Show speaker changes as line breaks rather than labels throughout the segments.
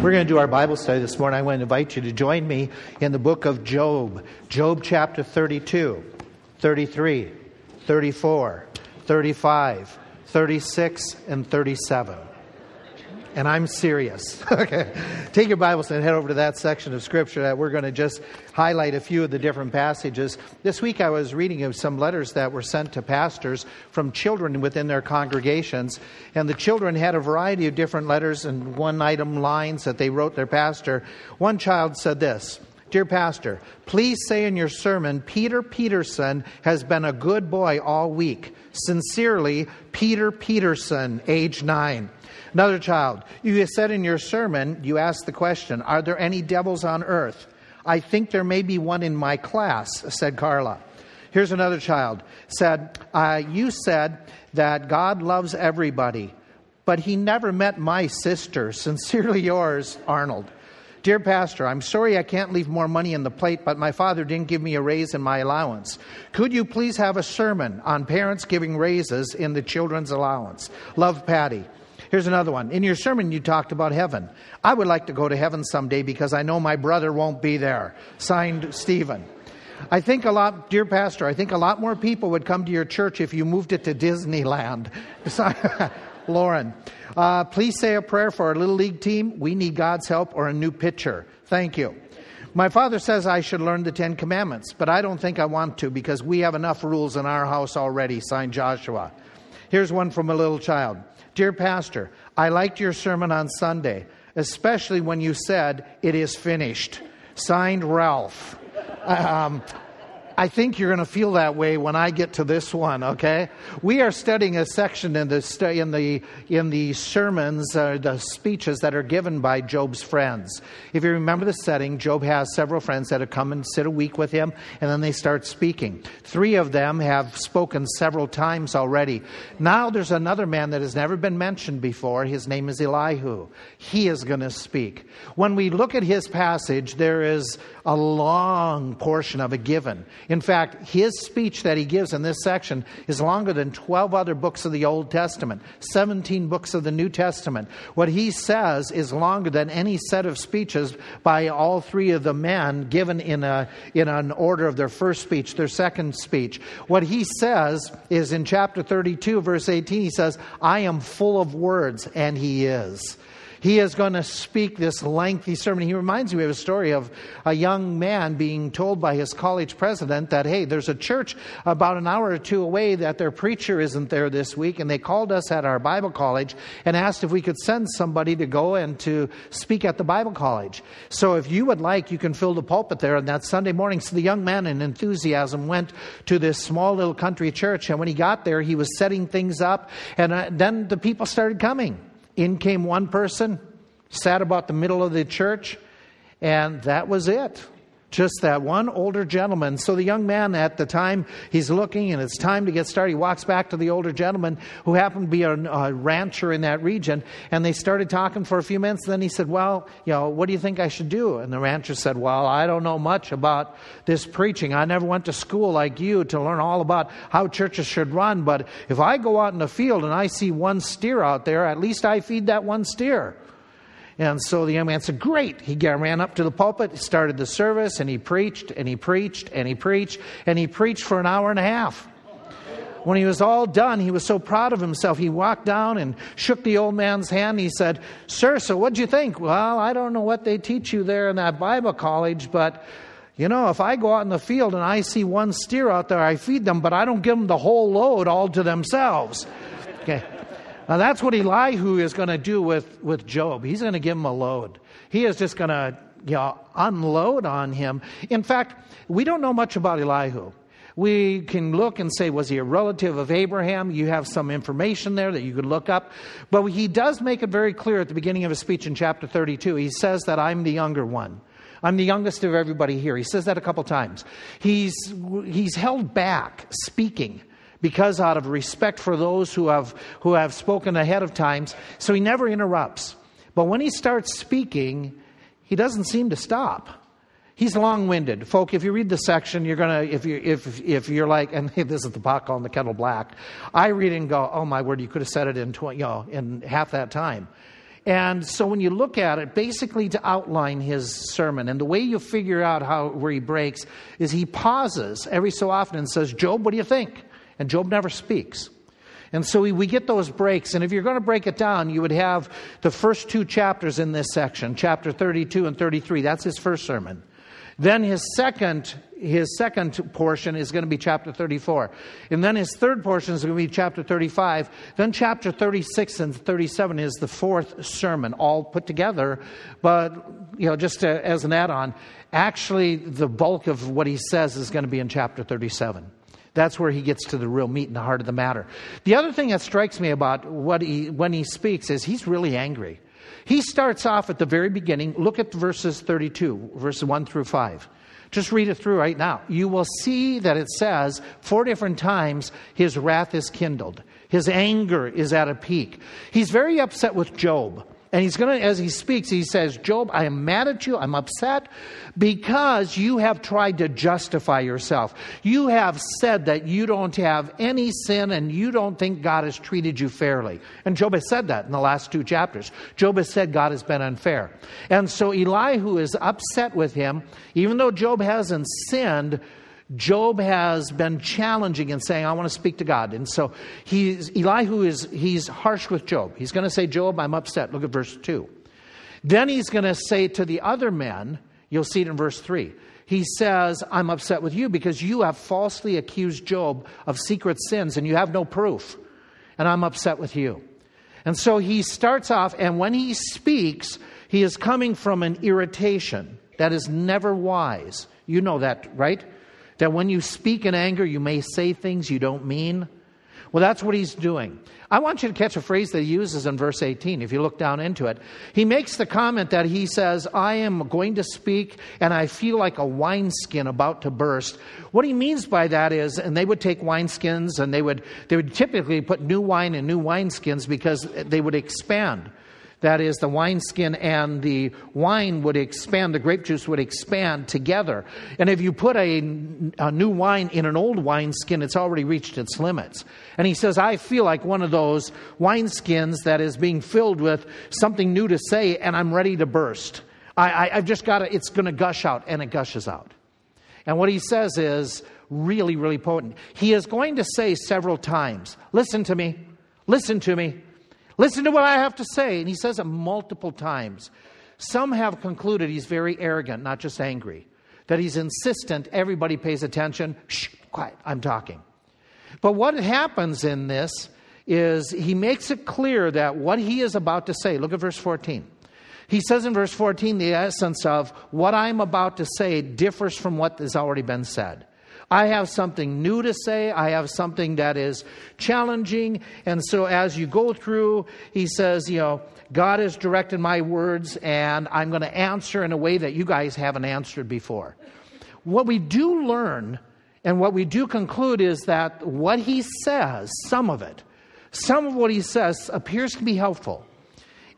We're going to do our Bible study this morning. I want to invite you to join me in the book of Job. Job chapter 32, 33, 34, 35, 36, and 37 and I'm serious. okay. Take your Bibles and head over to that section of Scripture that we're going to just highlight a few of the different passages. This week I was reading of some letters that were sent to pastors from children within their congregations, and the children had a variety of different letters and one item lines that they wrote their pastor. One child said this. Dear Pastor, please say in your sermon, Peter Peterson has been a good boy all week. Sincerely, Peter Peterson, age nine. Another child, you said in your sermon, you asked the question, Are there any devils on earth? I think there may be one in my class, said Carla. Here's another child, said, uh, You said that God loves everybody, but he never met my sister. Sincerely yours, Arnold. Dear Pastor, I'm sorry I can't leave more money in the plate, but my father didn't give me a raise in my allowance. Could you please have a sermon on parents giving raises in the children's allowance? Love, Patty. Here's another one. In your sermon, you talked about heaven. I would like to go to heaven someday because I know my brother won't be there. Signed, Stephen. I think a lot, dear pastor, I think a lot more people would come to your church if you moved it to Disneyland. Lauren, uh, please say a prayer for our little league team. We need God's help or a new pitcher. Thank you. My father says I should learn the Ten Commandments, but I don't think I want to because we have enough rules in our house already. Signed Joshua. Here's one from a little child. Dear Pastor, I liked your sermon on Sunday, especially when you said, It is finished. Signed, Ralph. Um, I think you're going to feel that way when I get to this one, okay? We are studying a section in the, in the, in the sermons, uh, the speeches that are given by Job's friends. If you remember the setting, Job has several friends that have come and sit a week with him, and then they start speaking. Three of them have spoken several times already. Now there's another man that has never been mentioned before. His name is Elihu. He is going to speak. When we look at his passage, there is a long portion of a given. In fact, his speech that he gives in this section is longer than 12 other books of the Old Testament, 17 books of the New Testament. What he says is longer than any set of speeches by all three of the men given in, a, in an order of their first speech, their second speech. What he says is in chapter 32, verse 18, he says, I am full of words, and he is. He is going to speak this lengthy sermon. He reminds me of a story of a young man being told by his college president that, hey, there's a church about an hour or two away that their preacher isn't there this week. And they called us at our Bible college and asked if we could send somebody to go and to speak at the Bible college. So if you would like, you can fill the pulpit there on that Sunday morning. So the young man in enthusiasm went to this small little country church. And when he got there, he was setting things up. And uh, then the people started coming. In came one person, sat about the middle of the church, and that was it. Just that one older gentleman. So the young man at the time, he's looking and it's time to get started. He walks back to the older gentleman who happened to be a, a rancher in that region. And they started talking for a few minutes. And then he said, Well, you know, what do you think I should do? And the rancher said, Well, I don't know much about this preaching. I never went to school like you to learn all about how churches should run. But if I go out in the field and I see one steer out there, at least I feed that one steer. And so the young man said, Great. He ran up to the pulpit, started the service, and he preached, and he preached, and he preached, and he preached for an hour and a half. When he was all done, he was so proud of himself. He walked down and shook the old man's hand. He said, Sir, so what'd you think? Well, I don't know what they teach you there in that Bible college, but you know, if I go out in the field and I see one steer out there, I feed them, but I don't give them the whole load all to themselves. Okay. Now, that's what Elihu is going to do with, with Job. He's going to give him a load. He is just going to you know, unload on him. In fact, we don't know much about Elihu. We can look and say, was he a relative of Abraham? You have some information there that you could look up. But he does make it very clear at the beginning of his speech in chapter 32. He says that I'm the younger one. I'm the youngest of everybody here. He says that a couple times. He's, he's held back speaking because out of respect for those who have, who have spoken ahead of times. So he never interrupts. But when he starts speaking, he doesn't seem to stop. He's long-winded, folk. If you read the section, you're gonna if you if if you're like, and this is the pot calling the kettle black. I read and go, oh my word, you could have said it in tw- you know in half that time. And so when you look at it, basically to outline his sermon, and the way you figure out how where he breaks is he pauses every so often and says, Job, what do you think? And Job never speaks. And so we, we get those breaks. And if you're going to break it down, you would have the first two chapters in this section, chapter 32 and 33. That's his first sermon. Then his second his second portion is going to be chapter 34. And then his third portion is going to be chapter 35. Then chapter 36 and 37 is the fourth sermon, all put together. But, you know, just to, as an add on, actually, the bulk of what he says is going to be in chapter 37. That's where he gets to the real meat and the heart of the matter. The other thing that strikes me about what he, when he speaks is he's really angry. He starts off at the very beginning. Look at verses 32, verses 1 through 5. Just read it through right now. You will see that it says four different times his wrath is kindled. His anger is at a peak. He's very upset with Job. And he's going to, as he speaks, he says, Job, I am mad at you. I'm upset because you have tried to justify yourself. You have said that you don't have any sin and you don't think God has treated you fairly. And Job has said that in the last two chapters. Job has said God has been unfair. And so Elihu is upset with him, even though Job hasn't sinned. Job has been challenging and saying, I want to speak to God. And so he's, Elihu is he's harsh with Job. He's going to say, Job, I'm upset. Look at verse 2. Then he's going to say to the other men, you'll see it in verse 3. He says, I'm upset with you because you have falsely accused Job of secret sins and you have no proof. And I'm upset with you. And so he starts off, and when he speaks, he is coming from an irritation that is never wise. You know that, right? That when you speak in anger, you may say things you don't mean. Well, that's what he's doing. I want you to catch a phrase that he uses in verse 18, if you look down into it. He makes the comment that he says, I am going to speak and I feel like a wineskin about to burst. What he means by that is, and they would take wineskins and they would, they would typically put new wine in new wineskins because they would expand. That is, the wineskin and the wine would expand, the grape juice would expand together. And if you put a, a new wine in an old wineskin, it's already reached its limits. And he says, I feel like one of those wineskins that is being filled with something new to say, and I'm ready to burst. I, have just got to, it's going to gush out, and it gushes out. And what he says is really, really potent. He is going to say several times, Listen to me, listen to me. Listen to what I have to say. And he says it multiple times. Some have concluded he's very arrogant, not just angry, that he's insistent, everybody pays attention. Shh, quiet, I'm talking. But what happens in this is he makes it clear that what he is about to say, look at verse 14. He says in verse 14, the essence of what I'm about to say differs from what has already been said. I have something new to say. I have something that is challenging. And so as you go through, he says, you know, God has directed my words, and I'm going to answer in a way that you guys haven't answered before. What we do learn and what we do conclude is that what he says, some of it, some of what he says appears to be helpful.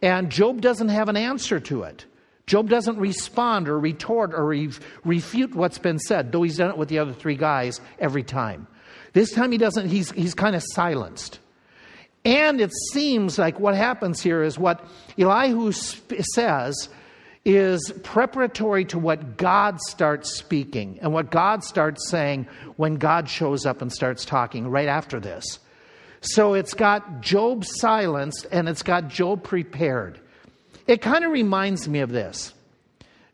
And Job doesn't have an answer to it. Job doesn't respond or retort or re- refute what's been said, though he's done it with the other three guys every time. This time he doesn't, he's, he's kind of silenced. And it seems like what happens here is what Elihu sp- says is preparatory to what God starts speaking and what God starts saying when God shows up and starts talking right after this. So it's got Job silenced and it's got Job prepared. It kind of reminds me of this.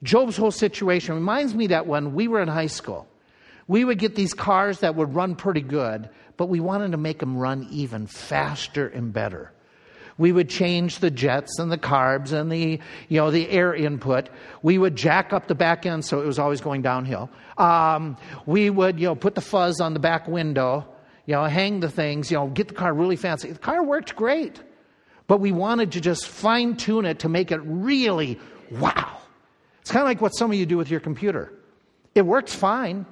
Job's whole situation reminds me that when we were in high school, we would get these cars that would run pretty good, but we wanted to make them run even faster and better. We would change the jets and the carbs and the, you know, the air input. We would jack up the back end so it was always going downhill. Um, we would, you know, put the fuzz on the back window, you know, hang the things, you know, get the car really fancy. The car worked great. But we wanted to just fine tune it to make it really wow. It's kind of like what some of you do with your computer. It works fine,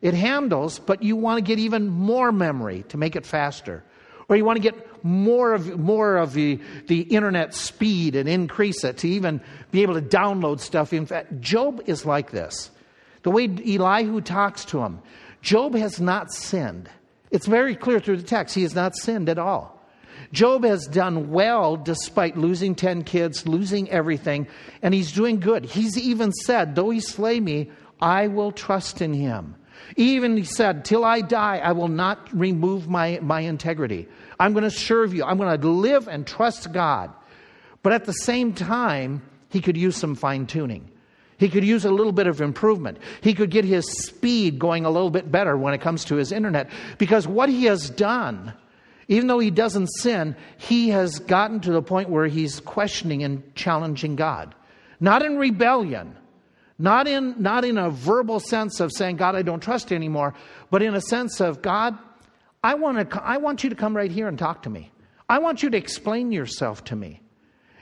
it handles, but you want to get even more memory to make it faster. Or you want to get more of, more of the, the internet speed and increase it to even be able to download stuff. In fact, Job is like this. The way Elihu talks to him, Job has not sinned. It's very clear through the text. He has not sinned at all. Job has done well despite losing 10 kids, losing everything, and he's doing good. He's even said, Though he slay me, I will trust in him. Even he said, Till I die, I will not remove my, my integrity. I'm going to serve you. I'm going to live and trust God. But at the same time, he could use some fine tuning. He could use a little bit of improvement. He could get his speed going a little bit better when it comes to his internet. Because what he has done, even though he doesn't sin, he has gotten to the point where he's questioning and challenging God. Not in rebellion, not in, not in a verbal sense of saying, God, I don't trust you anymore, but in a sense of, God, I want, to, I want you to come right here and talk to me. I want you to explain yourself to me.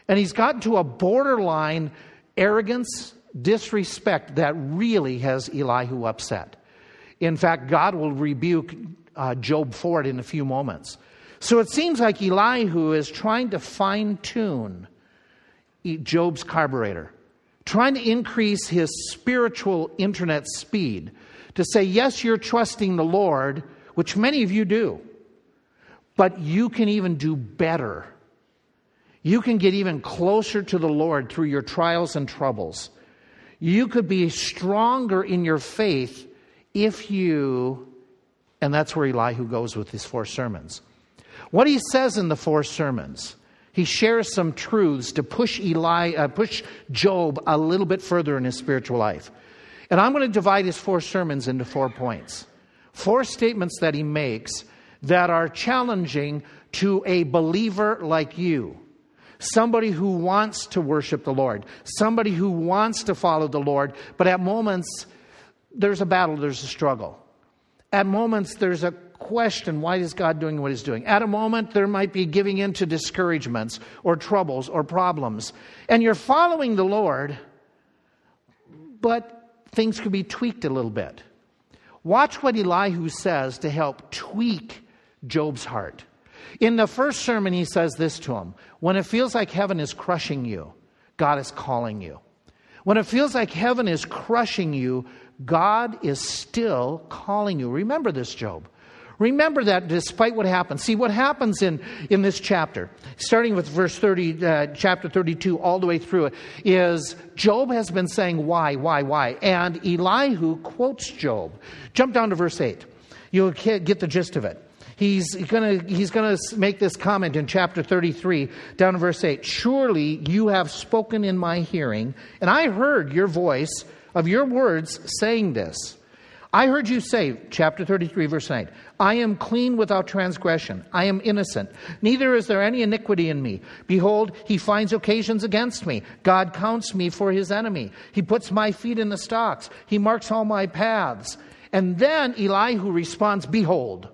And he's gotten to a borderline arrogance disrespect that really has Elihu upset. In fact, God will rebuke uh, Job for it in a few moments. So it seems like Elihu is trying to fine tune Job's carburetor, trying to increase his spiritual internet speed to say, yes, you're trusting the Lord, which many of you do, but you can even do better. You can get even closer to the Lord through your trials and troubles you could be stronger in your faith if you, and that's where Elihu goes with his four sermons. What he says in the four sermons, he shares some truths to push Eli, uh, push Job a little bit further in his spiritual life. And I'm going to divide his four sermons into four points. Four statements that he makes that are challenging to a believer like you somebody who wants to worship the Lord, somebody who wants to follow the Lord, but at moments there's a battle, there's a struggle. At moments there's a question why is God doing what He's doing? At a moment there might be giving in to discouragements or troubles or problems. And you're following the Lord, but things could be tweaked a little bit. Watch what Elihu says to help tweak Job's heart. In the first sermon, he says this to him When it feels like heaven is crushing you, God is calling you. When it feels like heaven is crushing you, God is still calling you. Remember this, Job. Remember that despite what happens. See, what happens in, in this chapter, starting with verse 30, uh, chapter 32, all the way through it, is Job has been saying, Why, why, why? And Elihu quotes Job. Jump down to verse 8. You'll get the gist of it he's going he's gonna make this comment in chapter 33, down in verse 8. Surely you have spoken in my hearing, and I heard your voice of your words saying this. I heard you say, chapter 33, verse 9, I am clean without transgression. I am innocent. Neither is there any iniquity in me. Behold, he finds occasions against me. God counts me for his enemy. He puts my feet in the stocks. He marks all my paths. And then Elihu responds, Behold,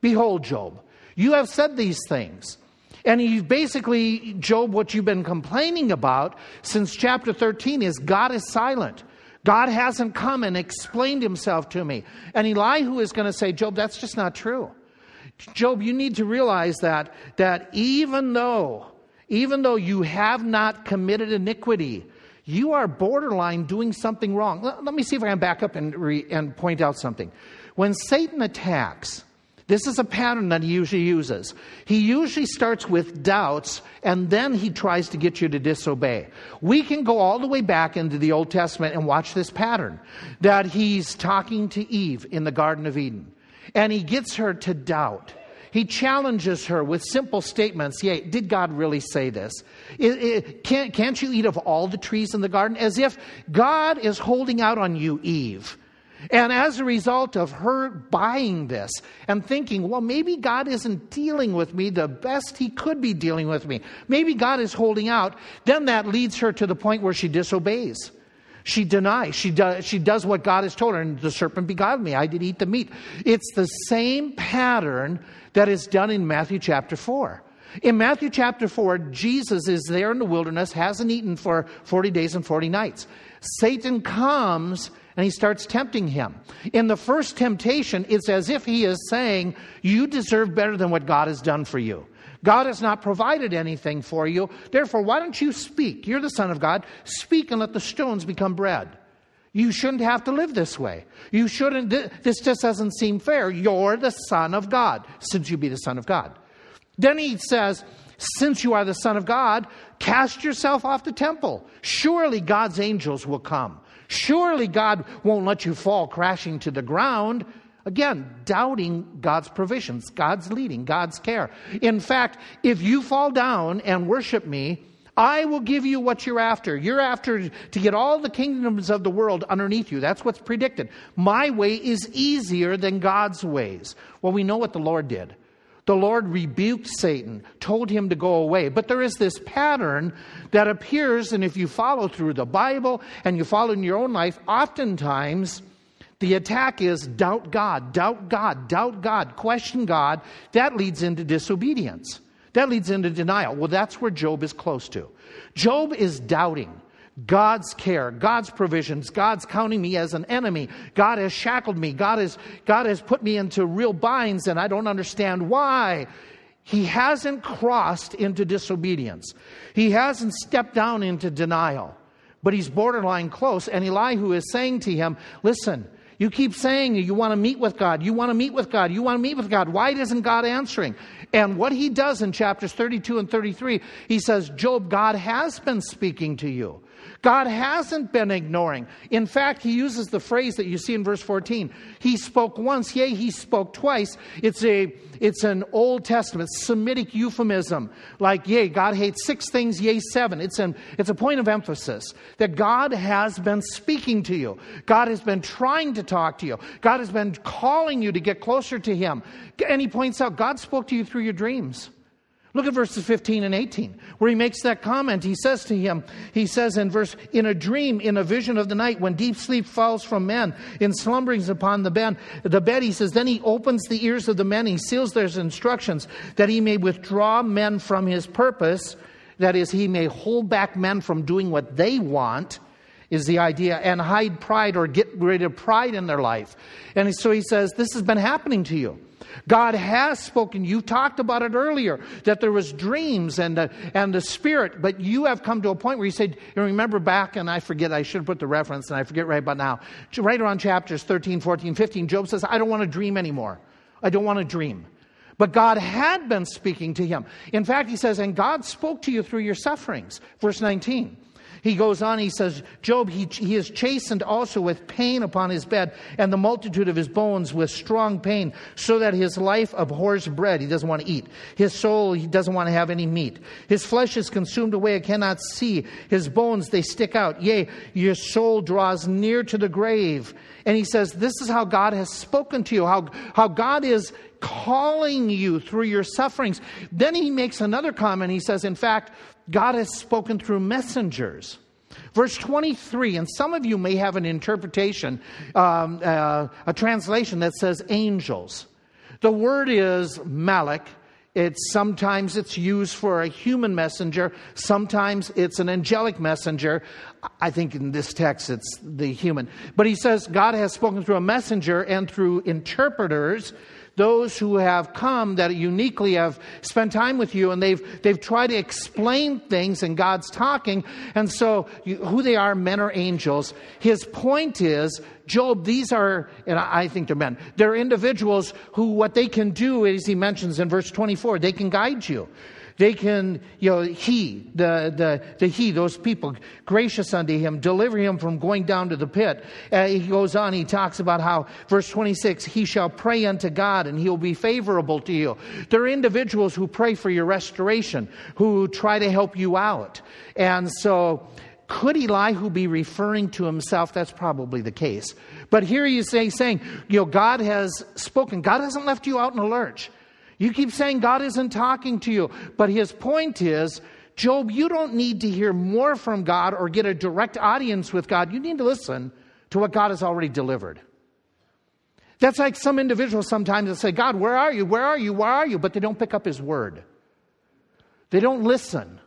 Behold, Job, you have said these things. And he basically, Job, what you've been complaining about since chapter 13 is God is silent. God hasn't come and explained himself to me. And Elihu is going to say, Job, that's just not true. Job, you need to realize that, that even though, even though you have not committed iniquity, you are borderline doing something wrong. Let, me see if I can back up and, re, and point out something. When Satan attacks, this is a pattern that he usually uses. He usually starts with doubts and then he tries to get you to disobey. We can go all the way back into the Old Testament and watch this pattern that he's talking to Eve in the Garden of Eden and he gets her to doubt. He challenges her with simple statements. Yeah, did God really say this? It, it, can't, can't you eat of all the trees in the garden? As if God is holding out on you, Eve and as a result of her buying this and thinking, well, maybe God isn't dealing with me the best he could be dealing with me, maybe God is holding out, then that leads her to the point where she disobeys. She denies. She does, she does what God has told her, and the serpent beguiled me. I did eat the meat. It's the same pattern that is done in Matthew chapter 4. In Matthew chapter 4, Jesus is there in the wilderness, hasn't eaten for 40 days and 40 nights. Satan comes and he starts tempting him. In the first temptation, it's as if he is saying, You deserve better than what God has done for you. God has not provided anything for you. Therefore, why don't you speak? You're the Son of God. Speak and let the stones become bread. You shouldn't have to live this way. You shouldn't, this just doesn't seem fair. You're the Son of God, since you be the Son of God. Then he says, Since you are the Son of God, cast yourself off the temple. Surely God's angels will come. Surely God won't let you fall crashing to the ground. Again, doubting God's provisions, God's leading, God's care. In fact, if you fall down and worship me, I will give you what you're after. You're after to get all the kingdoms of the world underneath you. That's what's predicted. My way is easier than God's ways. Well, we know what the Lord did. The Lord rebuked Satan, told him to go away. But there is this pattern that appears, and if you follow through the Bible and you follow in your own life, oftentimes the attack is doubt God, doubt God, doubt God, question God. That leads into disobedience. That leads into denial. Well, that's where Job is close to. Job is doubting God's care, God's provisions, God's counting me as an enemy. God has shackled me. God has, God has put me into real binds, and I don't understand why. He hasn't crossed into disobedience. He hasn't stepped down into denial, but he's borderline close. And Elihu is saying to him, Listen, you keep saying you want to meet with God. You want to meet with God. You want to meet with God. Why isn't God answering? And what he does in chapters 32 and 33, he says, Job, God has been speaking to you. God hasn't been ignoring. In fact, he uses the phrase that you see in verse 14. He spoke once, yea, he spoke twice. It's a it's an Old Testament Semitic euphemism, like yea, God hates six things, yea, seven. It's an it's a point of emphasis that God has been speaking to you. God has been trying to talk to you. God has been calling you to get closer to him. And he points out God spoke to you through your dreams. Look at verses 15 and 18, where he makes that comment. He says to him, he says in verse, in a dream, in a vision of the night, when deep sleep falls from men, in slumberings upon the bed, the bed, he says, then he opens the ears of the men, he seals their instructions, that he may withdraw men from his purpose, that is, he may hold back men from doing what they want, is the idea, and hide pride or get rid of pride in their life. And so he says, this has been happening to you. God has spoken. You talked about it earlier that there was dreams and the, and the spirit, but you have come to a point where you said, you remember back, and I forget, I should have put the reference, and I forget right about now. Right around chapters 13, 14, 15, Job says, I don't want to dream anymore. I don't want to dream. But God had been speaking to him. In fact, he says, and God spoke to you through your sufferings. Verse 19. He goes on, he says, Job, he, he is chastened also with pain upon his bed, and the multitude of his bones with strong pain, so that his life abhors bread. He doesn't want to eat. His soul, he doesn't want to have any meat. His flesh is consumed away, I cannot see. His bones, they stick out. Yea, your soul draws near to the grave. And he says, This is how God has spoken to you, how, how God is calling you through your sufferings. Then he makes another comment. He says, In fact, God has spoken through messengers. Verse 23, and some of you may have an interpretation, um, uh, a translation that says angels. The word is malak. It's sometimes it's used for a human messenger, sometimes it's an angelic messenger. I think in this text it's the human. But he says God has spoken through a messenger and through interpreters those who have come that uniquely have spent time with you and they've, they've tried to explain things and God's talking. And so, you, who they are, men or angels. His point is, Job, these are, and I think they're men, they're individuals who what they can do, as he mentions in verse 24, they can guide you. They can, you know, he, the, the, the he, those people, gracious unto him, deliver him from going down to the pit. Uh, he goes on, he talks about how, verse 26, he shall pray unto God and he'll be favorable to you. There are individuals who pray for your restoration, who try to help you out. And so, could Elihu be referring to himself? That's probably the case. But here he is saying, you know, God has spoken. God hasn't left you out in a lurch. You keep saying God isn't talking to you. But his point is, Job, you don't need to hear more from God or get a direct audience with God. You need to listen to what God has already delivered. That's like some individuals sometimes that say, God, where are you? Where are you? Where are you? But they don't pick up his word. They don't listen.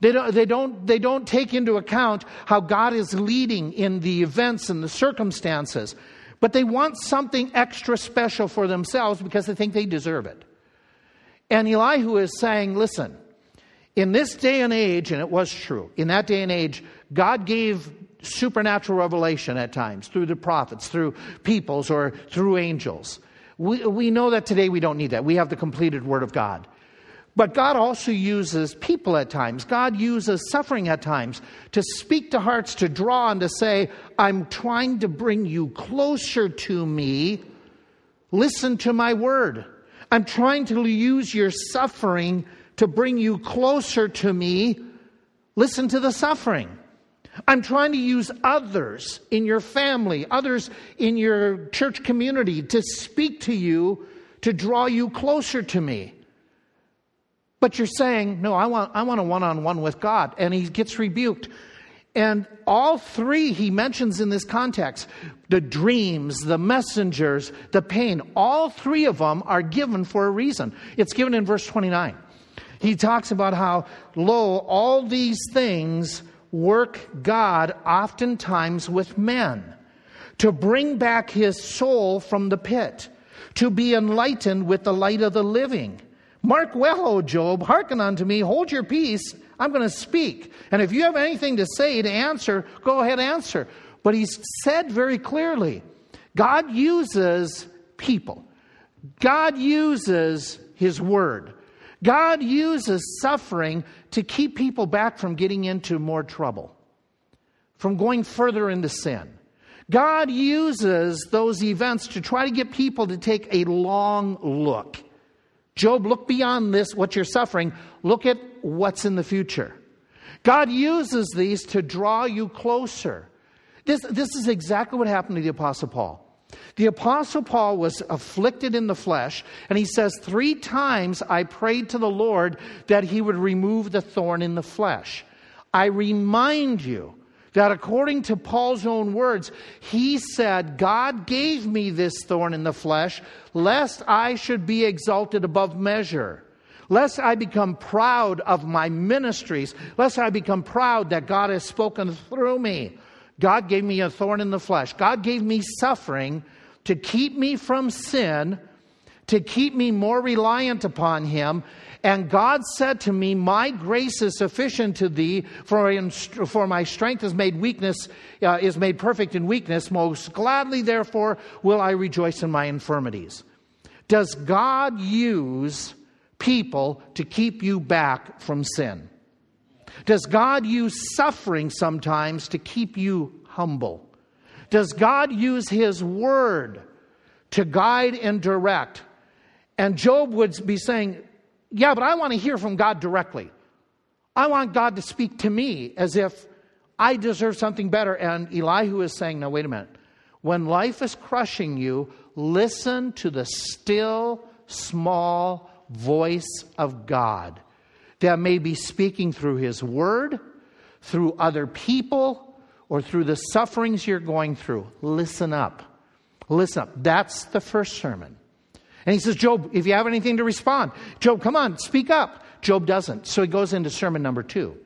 They don't, they, don't, they don't take into account how God is leading in the events and the circumstances. But they want something extra special for themselves because they think they deserve it. And Elihu is saying, listen, in this day and age, and it was true, in that day and age, God gave supernatural revelation at times through the prophets, through peoples, or through angels. We, we know that today we don't need that. We have the completed Word of God. But God also uses people at times. God uses suffering at times to speak to hearts, to draw and to say, I'm trying to bring you closer to me. Listen to my word. I'm trying to use your suffering to bring you closer to me. Listen to the suffering. I'm trying to use others in your family, others in your church community to speak to you, to draw you closer to me. But you're saying, no, I want, I want a one on one with God. And he gets rebuked. And all three he mentions in this context the dreams, the messengers, the pain all three of them are given for a reason. It's given in verse 29. He talks about how, lo, all these things work God oftentimes with men to bring back his soul from the pit, to be enlightened with the light of the living Mark well, O Job, hearken unto me, hold your peace. I'm going to speak. And if you have anything to say to answer, go ahead answer. But he's said very clearly God uses people, God uses his word. God uses suffering to keep people back from getting into more trouble, from going further into sin. God uses those events to try to get people to take a long look Job, look beyond this, what you're suffering. Look at what's in the future. God uses these to draw you closer. This, this is exactly what happened to the Apostle Paul. The Apostle Paul was afflicted in the flesh, and he says, Three times I prayed to the Lord that he would remove the thorn in the flesh. I remind you that according to Paul's own words, he said, God gave me this thorn in the flesh, lest I should be exalted above measure, lest I become proud of my ministries, lest I become proud that God has spoken through me. God gave me a thorn in the flesh. God gave me suffering to keep me from sin, to keep me more reliant upon Him, and God said to me, My grace is sufficient to thee, for, in, for my strength is made weakness, uh, is made perfect in weakness. Most gladly, therefore, will I rejoice in my infirmities. Does God use people to keep you back from sin? Does God use suffering sometimes to keep you humble? Does God use His Word to guide and direct? And Job would be saying, yeah, but I want to hear from God directly. I want God to speak to me as if I deserve something better. And Elihu is saying, now, wait a minute. When life is crushing you, listen to the still, small voice of God that may be speaking through His Word, through other people, or through the sufferings you're going through. Listen up. Listen up. That's the first sermon. And he says, Job, if you have anything to respond, Job, come on, speak up. Job doesn't. So he goes into sermon number two.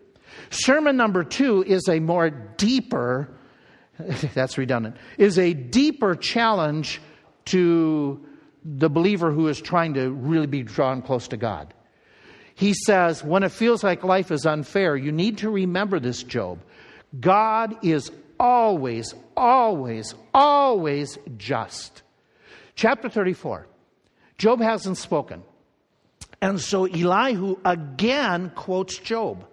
Sermon number two is a more deeper, that's redundant, is a deeper challenge to the believer who is trying to really be drawn close to God. He says, when it feels like life is unfair, you need to remember this, Job. God is always, always, always just. Chapter 34. Job hasn't spoken. And so Elihu again quotes Job.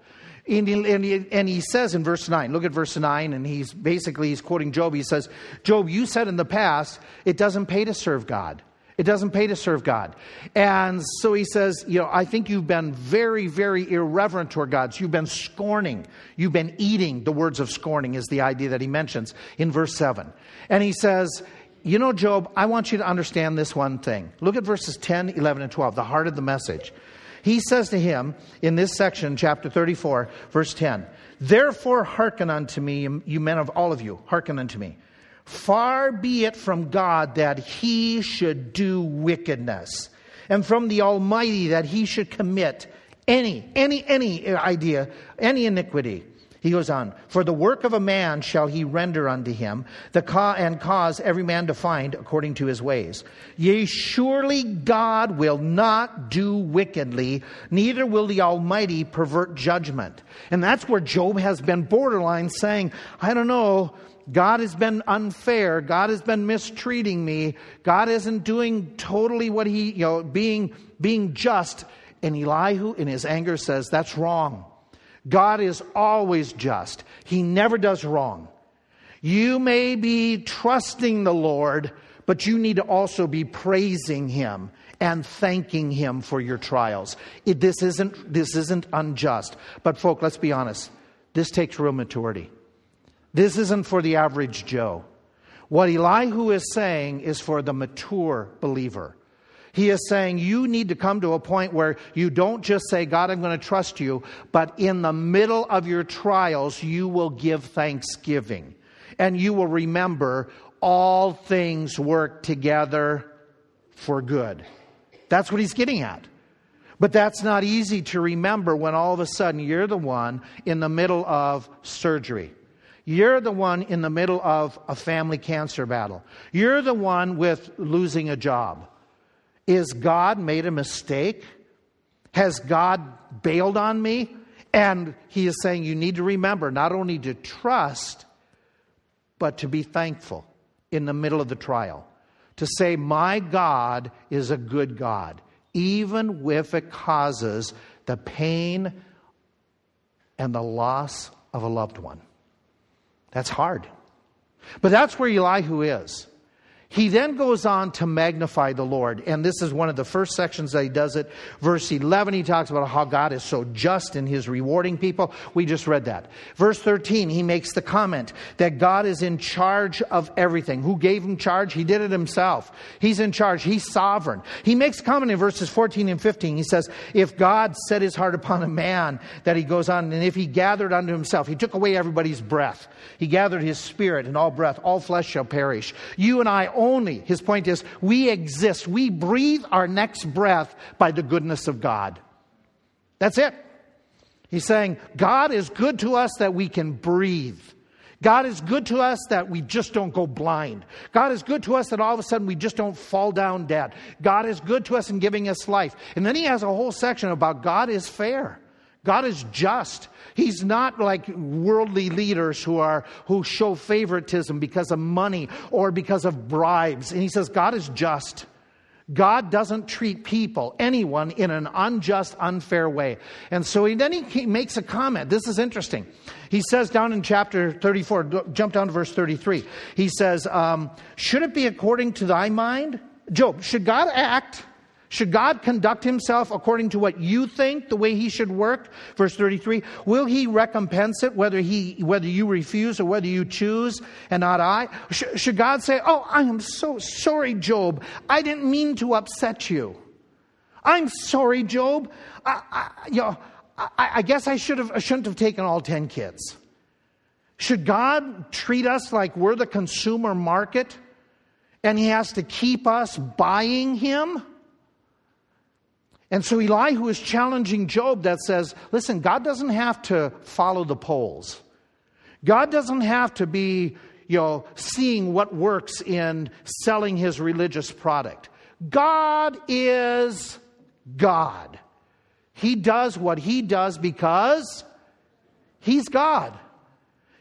And he, says in verse 9, look at verse 9, and he's basically he's quoting Job. He says, Job, you said in the past, it doesn't pay to serve God. It doesn't pay to serve God. And so he says, you know, I think you've been very, very irreverent toward God. You've been scorning. You've been eating. The words of scorning is the idea that he mentions in verse 7. And he says, you know, Job, I want you to understand this one thing. Look at verses 10, 11, and 12, the heart of the message. He says to him in this section, chapter 34, verse 10, Therefore hearken unto me, you men of all of you, hearken unto me. Far be it from God that he should do wickedness, and from the Almighty that he should commit any, any, any idea, any iniquity. He goes on, For the work of a man shall he render unto him, the ca- and cause every man to find according to his ways. Yea, surely God will not do wickedly, neither will the Almighty pervert judgment. And that's where Job has been borderline saying, I don't know, God has been unfair. God has been mistreating me. God isn't doing totally what he, you know, being, being just And Elihu, in his anger, says, That's wrong. God is always just, He never does wrong. You may be trusting the Lord, but you need to also be praising Him and thanking Him for your trials. It, this, isn't, this isn't unjust. But, folk, let's be honest. This takes real maturity. This isn't for the average Joe. What Elihu is saying is for the mature believer. He is saying you need to come to a point where you don't just say, God, I'm going to trust you, but in the middle of your trials, you will give thanksgiving. And you will remember all things work together for good. That's what he's getting at. But that's not easy to remember when all of a sudden you're the one in the middle of surgery. You're the one in the middle of a family cancer battle. You're the one with losing a job. Is God made a mistake? Has God bailed on me? And he is saying you need to remember not only to trust, but to be thankful in the middle of the trial. To say, My God is a good God, even if it causes the pain and the loss of a loved one. That's hard. But that's where Elihu is. He then goes on to magnify the Lord. And this is one of the first sections that he does it. Verse 11, he talks about how God is so just in his rewarding people. We just read that. Verse 13, he makes the comment that God is in charge of everything. Who gave him charge? He did it himself. He's in charge. He's sovereign. He makes comment in verses 14 and 15. He says, If God set his heart upon a man, that he goes on, and if he gathered unto himself, he took away everybody's breath. He gathered his spirit and all breath, all flesh shall perish. You and I only, his point is, we exist, we breathe our next breath by the goodness of God. That's it. He's saying, God is good to us that we can breathe. God is good to us that we just don't go blind. God is good to us that all of a sudden we just don't fall down dead. God is good to us in giving us life. And then he has a whole section about God is fair. God is just. He's not like worldly leaders who are who show favoritism because of money or because of bribes. And he says God is just. God doesn't treat people, anyone, in an unjust, unfair way. And so he, then he makes a comment. This is interesting. He says down in chapter 34, jump down to verse 33. He says, um, Should it be according to thy mind? Job, should God act should God conduct himself according to what you think, the way he should work? Verse 33, will he recompense it whether he, whether you refuse or whether you choose and not I? should God say, Oh, I am so sorry, Job. I didn't mean to upset you. I'm sorry, Job. I, I you know, I, I guess I should have, I shouldn't have taken all 10 kids. Should God treat us like we're the consumer market and he has to keep us buying him? And so Elihu is challenging Job that says, listen, God doesn't have to follow the polls. God doesn't have to be, you know, seeing what works in selling his religious product. God is God. He does what he does because he's God.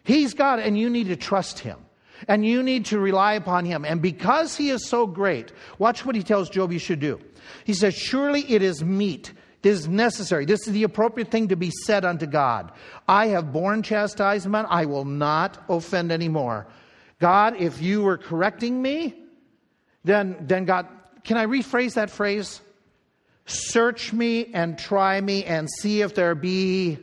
He's God, and you need to trust him. And you need to rely upon him. And because he is so great, watch what he tells Job you should do. He says, Surely it is meet. It is necessary. This is the appropriate thing to be said unto God. I have borne chastisement. I will not offend anymore. God, if you were correcting me, then, then God, can I rephrase that phrase? Search me and try me and see if there be.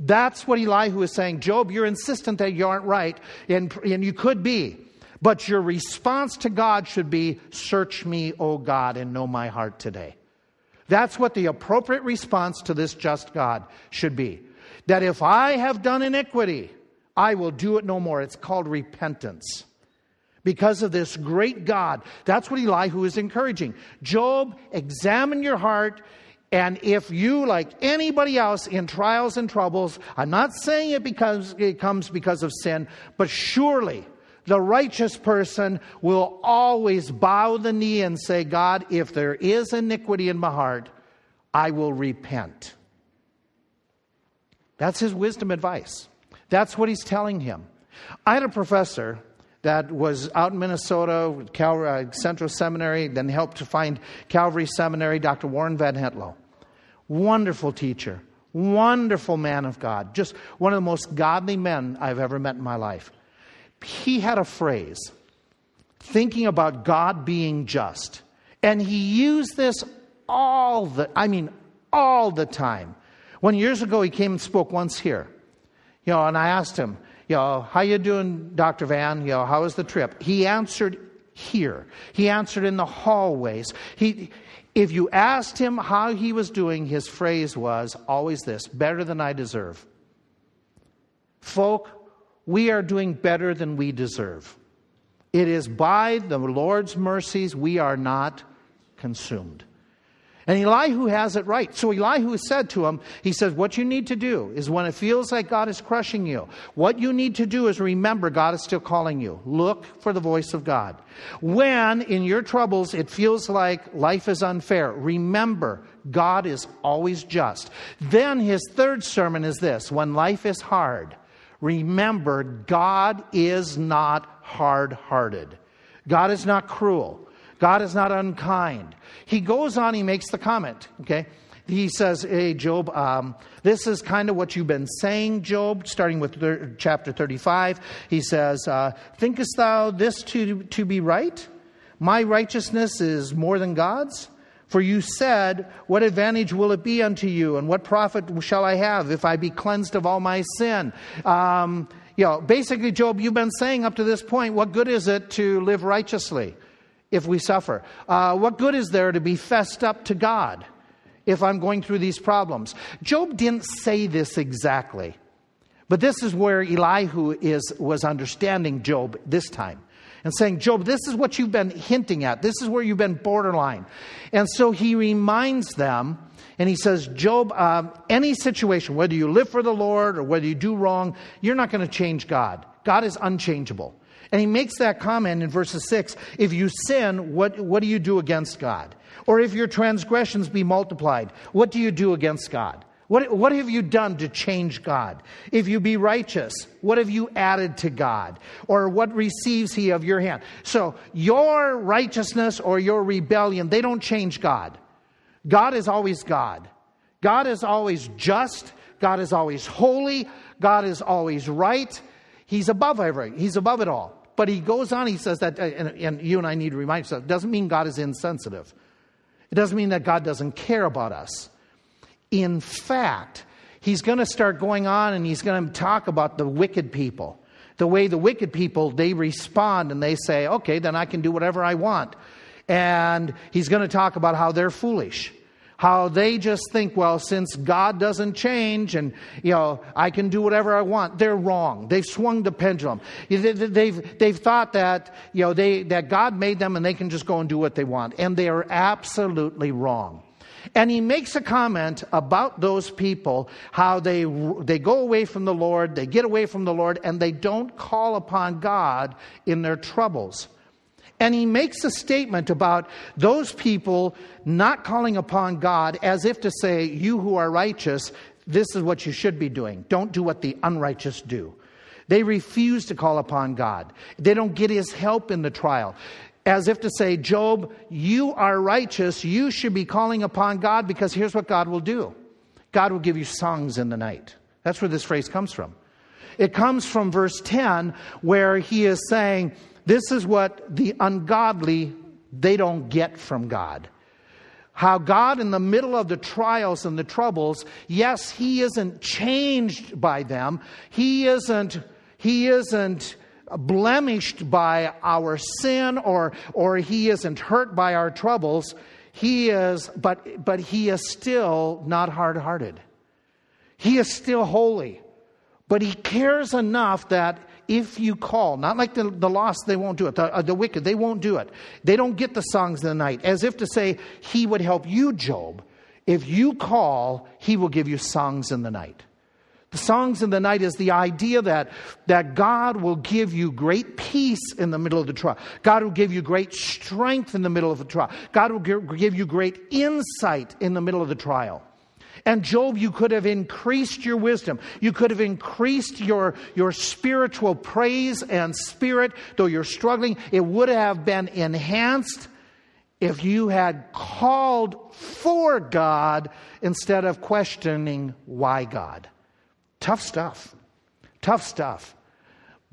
That's what Elihu is saying. Job, you're insistent that you aren't right, and, and you could be. But your response to God should be, Search me, O God, and know my heart today. That's what the appropriate response to this just God should be. That if I have done iniquity, I will do it no more. It's called repentance. Because of this great God. That's what Elihu is encouraging. Job, examine your heart. And if you, like anybody else in trials and troubles, I'm not saying it because it comes because of sin, but surely the righteous person will always bow the knee and say, God, if there is iniquity in my heart, I will repent. That's his wisdom advice. That's what he's telling him. I had a professor that was out in Minnesota, Cal- uh, Central Seminary, then helped to find Calvary Seminary, Dr. Warren Vanhetloo. Wonderful teacher, wonderful man of God, just one of the most godly men I've ever met in my life. He had a phrase thinking about God being just. And he used this all the, I mean, all the time. When years ago he came and spoke once here, you know, and I asked him, you know, how you doing, Dr. Van? You know, how was the trip? He answered here. He answered in the hallways. He, if you asked him how he was doing, his phrase was always this better than I deserve. Folk, we are doing better than we deserve. It is by the Lord's mercies we are not consumed. And Elihu has it right. So Elihu said to him, he says, what you need to do is when it feels like God is crushing you, what you need to do is remember God is still calling you. Look for the voice of God. When in your troubles it feels like life is unfair, remember God is always just. Then his third sermon is this, when life is hard, remember God is not hard-hearted. God is not cruel. God is not unkind. He goes on, he makes the comment, okay? He says, Hey, Job, um, this is kind of what you've been saying, Job, starting with thir- chapter 35. He says, uh, Thinkest thou this to, to be right? My righteousness is more than God's? For you said, What advantage will it be unto you, and what profit shall I have if I be cleansed of all my sin? Um, you know, basically, Job, you've been saying up to this point, what good is it to live righteously? If we suffer? Uh, what good is there to be fessed up to God if I'm going through these problems? Job didn't say this exactly, but this is where Elihu is, was understanding Job this time and saying, Job, this is what you've been hinting at. This is where you've been borderline. And so he reminds them and he says, Job, um, any situation, whether you live for the Lord or whether you do wrong, you're not going to change God. God is unchangeable. And he makes that comment in verses 6 if you sin, what, what do you do against God? Or if your transgressions be multiplied, what do you do against God? What, what have you done to change God? If you be righteous, what have you added to God? Or what receives he of your hand? So your righteousness or your rebellion, they don't change God. God is always God. God is always just. God is always holy. God is always right. He's above everything. He's above it all. But he goes on, he says that, and, and you and I need to remind ourselves, it doesn't mean God is insensitive. It doesn't mean that God doesn't care about us. In fact, he's going to start going on and he's going to talk about the wicked people. The way the wicked people, they respond and they say, okay, then I can do whatever I want. And he's going to talk about how they're foolish how they just think, well, since God doesn't change and, you know, I can do whatever I want, they're wrong. They've swung the pendulum. They've, they've thought that, you know, they, that God made them and they can just go and do what they want. And they are absolutely wrong. And he makes a comment about those people, how they, they go away from the Lord, they get away from the Lord, and they don't call upon God in their troubles. And he makes a statement about those people not calling upon God as if to say, You who are righteous, this is what you should be doing. Don't do what the unrighteous do. They refuse to call upon God. They don't get his help in the trial. As if to say, Job, you are righteous. You should be calling upon God because here's what God will do God will give you songs in the night. That's where this phrase comes from. It comes from verse 10, where he is saying, this is what the ungodly they don't get from God. How God, in the middle of the trials and the troubles, yes, He isn't changed by them. He isn't, He isn't blemished by our sin or, or He isn't hurt by our troubles. He is, but, but He is still not hard hearted. He is still holy. But He cares enough that if you call, not like the, the lost, they won't do it, the, uh, the wicked, they won't do it. They don't get the songs of the night, as if to say, He would help you, Job. If you call, He will give you songs in the night. The songs in the night is the idea that, that God will give you great peace in the middle of the trial. God will give you great strength in the middle of the trial. God will give you great insight in the middle of the trial. And Job, you could have increased your wisdom. You could have increased your, your spiritual praise and spirit, though you're struggling. It would have been enhanced if you had called for God instead of questioning why God. Tough stuff. Tough stuff.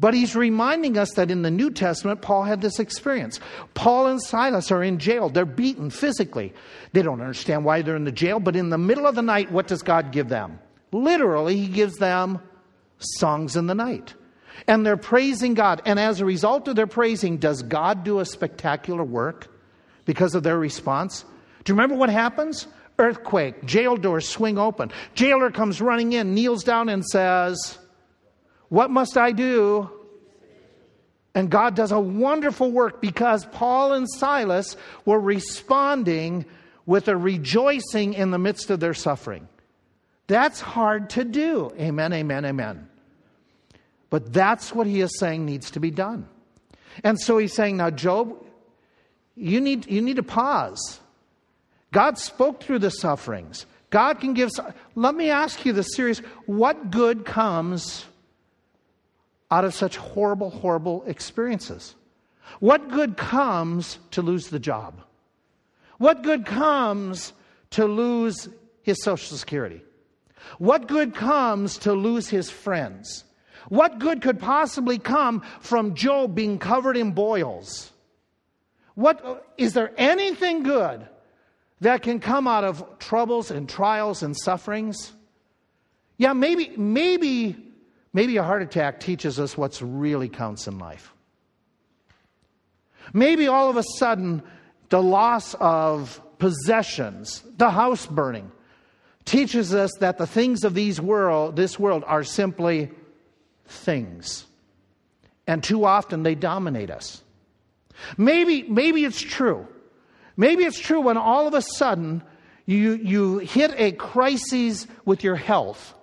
But he's reminding us that in the New Testament, Paul had this experience. Paul and Silas are in jail. They're beaten physically. They don't understand why they're in the jail, but in the middle of the night, what does God give them? Literally, he gives them songs in the night. And they're praising God. And as a result of their praising, does God do a spectacular work because of their response? Do you remember what happens? Earthquake, jail doors swing open. Jailer comes running in, kneels down, and says, what must I do? And God does a wonderful work because Paul and Silas were responding with a rejoicing in the midst of their suffering. That's hard to do. Amen, amen, amen. But that's what he is saying needs to be done. And so he's saying, now, Job, you need, you need to pause. God spoke through the sufferings. God can give. Let me ask you the serious what good comes out of such horrible, horrible experiences? What good comes to lose the job? What good comes to lose his Social Security? What good comes to lose his friends? What good could possibly come from Job being covered in boils? What, is there anything good that can come out of troubles and trials and sufferings? Yeah, maybe, maybe Maybe a heart attack teaches us what's really counts in life. Maybe all of a sudden, the loss of possessions, the house burning, teaches us that the things of these world, this world are simply things. And too often they dominate us. Maybe, maybe it's true. Maybe it's true when all of a sudden you, you hit a crisis with your health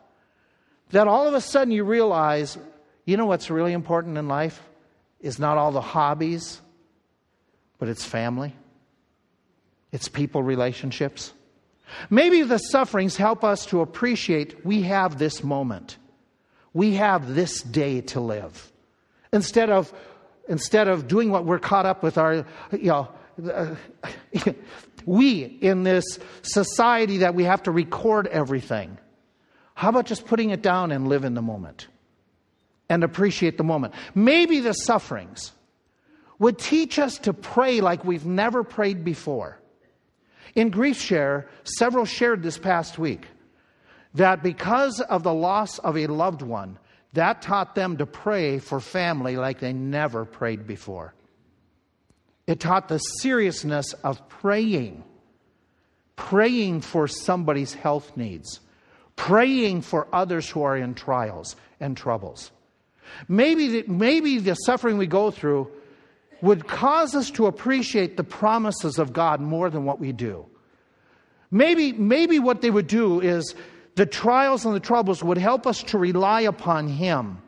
that all of a sudden you realize, you know what's really important in life? Is not all the hobbies, but it's family, it's people relationships. Maybe the sufferings help us to appreciate we have this moment. We have this day to live. Instead of, instead of doing what we're caught up with our, you know, we in this society that we have to record everything. How about just putting it down and live in the moment and appreciate the moment? Maybe the sufferings would teach us to pray like we've never prayed before. In Grief Share, several shared this past week that because of the loss of a loved one, that taught them to pray for family like they never prayed before. It taught the seriousness of praying, praying for somebody's health needs praying for others who are in trials and troubles. Maybe the, maybe the suffering we go through would cause us to appreciate the promises of God more than what we do. Maybe, maybe what they would do is the trials and the troubles would help us to rely upon Him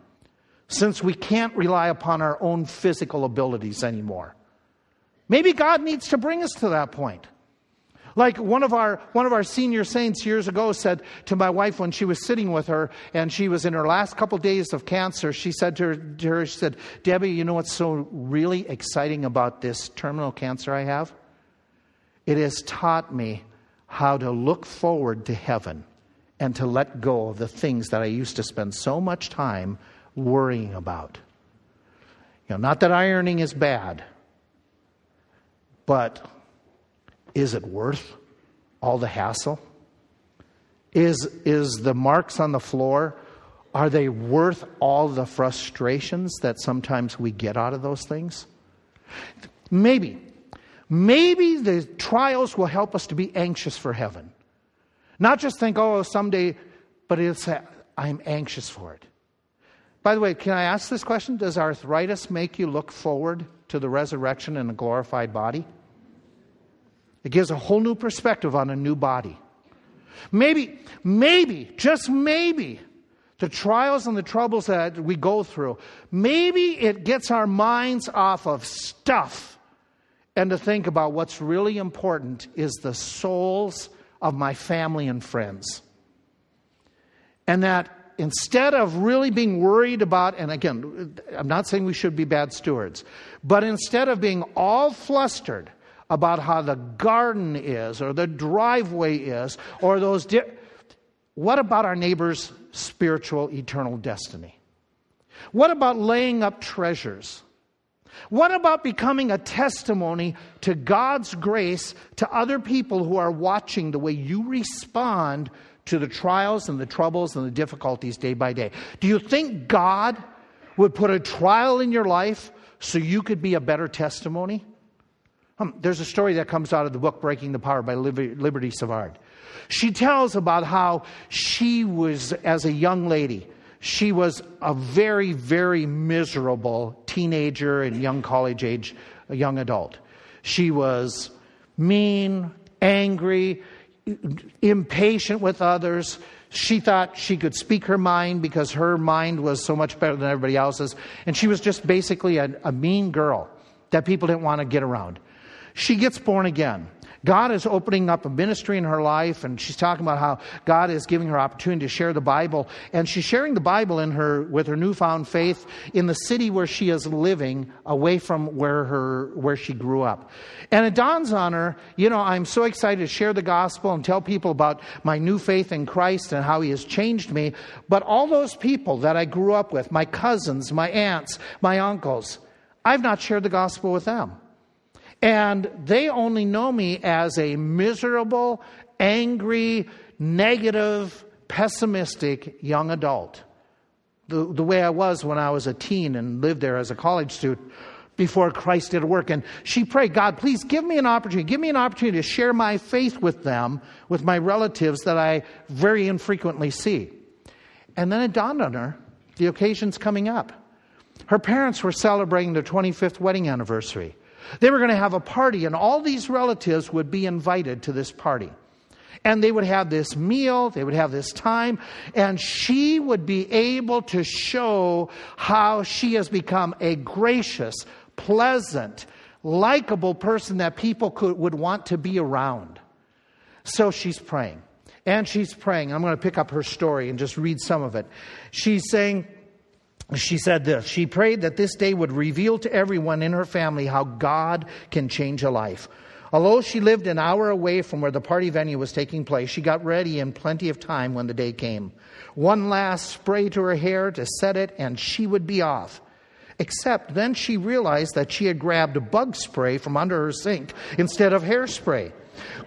since we can't rely upon our own physical abilities anymore. Maybe God needs to bring us to that point. Like one of our one of our senior saints years ago said to my wife when she was sitting with her and she was in her last couple days of cancer, she said to her, to her, she said, Debbie, you know what's so really exciting about this terminal cancer I have? It has taught me how to look forward to heaven and to let go of the things that I used to spend so much time worrying about. You know, not that ironing is bad, but is it worth all the hassle? Is, is the marks on the floor, are they worth all the frustrations that sometimes we get out of those things? Maybe. Maybe the trials will help us to be anxious for heaven. Not just think, oh, someday, but it's, uh, I'm anxious for it. By the way, can I ask this question? Does arthritis make you look forward to the resurrection and a glorified body? It gives a whole new perspective on a new body. Maybe, maybe, just maybe, the trials and the troubles that we go through, maybe it gets our minds off of stuff and to think about what's really important is the souls of my family and friends. And that instead of really being worried about, and again, I'm not saying we should be bad stewards, but instead of being all flustered about how the garden is, or the driveway is, or those. Di- what about our neighbor's spiritual eternal destiny? What about laying up treasures? What about becoming a testimony to God's grace to other people who are watching the way you respond to the trials and the troubles and the difficulties day by day? Do you think God would put a trial in your life so you could be a better testimony? Um, there's a story that comes out of the book Breaking the Power by Liberty Savard. She tells about how she was, as a young lady, she was a very, very miserable teenager and young college age, young adult. She was mean, angry, impatient with others. She thought she could speak her mind because her mind was so much better than everybody else's. And she was just basically a, a mean girl that people didn't want to get around. She gets born again. God is opening up a ministry in her life, and she's talking about how God is giving her opportunity to share the Bible. And she's sharing the Bible in her with her newfound faith in the city where she is living, away from where her where she grew up. And it dawns on her, you know, I'm so excited to share the gospel and tell people about my new faith in Christ and how He has changed me. But all those people that I grew up with, my cousins, my aunts, my uncles, I've not shared the gospel with them. And they only know me as a miserable, angry, negative, pessimistic young adult. The, the way I was when I was a teen and lived there as a college student before Christ did work. And she prayed, God, please give me an opportunity. Give me an opportunity to share my faith with them, with my relatives that I very infrequently see. And then it dawned on her the occasion's coming up. Her parents were celebrating their 25th wedding anniversary. They were going to have a party, and all these relatives would be invited to this party. And they would have this meal, they would have this time, and she would be able to show how she has become a gracious, pleasant, likable person that people could, would want to be around. So she's praying. And she's praying. I'm going to pick up her story and just read some of it. She's saying, she said this She prayed that this day would reveal to everyone in her family how God can change a life. Although she lived an hour away from where the party venue was taking place, she got ready in plenty of time when the day came. One last spray to her hair to set it, and she would be off. Except then she realized that she had grabbed bug spray from under her sink instead of hairspray.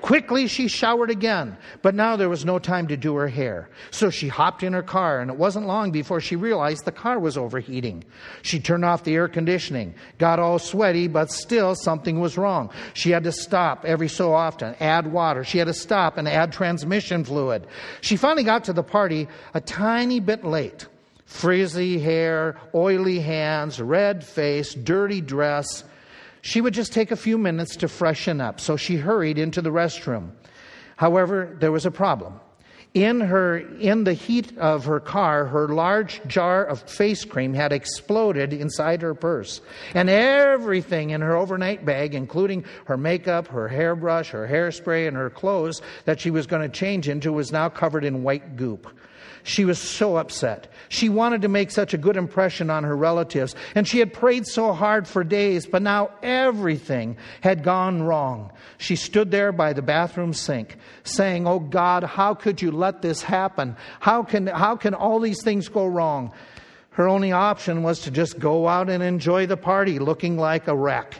Quickly she showered again, but now there was no time to do her hair. So she hopped in her car, and it wasn't long before she realized the car was overheating. She turned off the air conditioning, got all sweaty, but still something was wrong. She had to stop every so often, add water. She had to stop and add transmission fluid. She finally got to the party a tiny bit late. Frizzy hair, oily hands, red face, dirty dress. She would just take a few minutes to freshen up, so she hurried into the restroom. However, there was a problem. In her in the heat of her car, her large jar of face cream had exploded inside her purse. And everything in her overnight bag, including her makeup, her hairbrush, her hairspray, and her clothes that she was going to change into, was now covered in white goop. She was so upset. She wanted to make such a good impression on her relatives, and she had prayed so hard for days, but now everything had gone wrong. She stood there by the bathroom sink, saying, Oh God, how could you let this happen? How can, how can all these things go wrong? Her only option was to just go out and enjoy the party, looking like a wreck.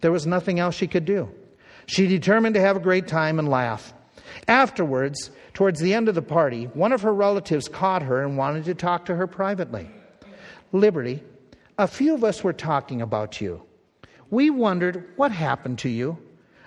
There was nothing else she could do. She determined to have a great time and laugh. Afterwards, Towards the end of the party, one of her relatives caught her and wanted to talk to her privately. Liberty, a few of us were talking about you. We wondered what happened to you.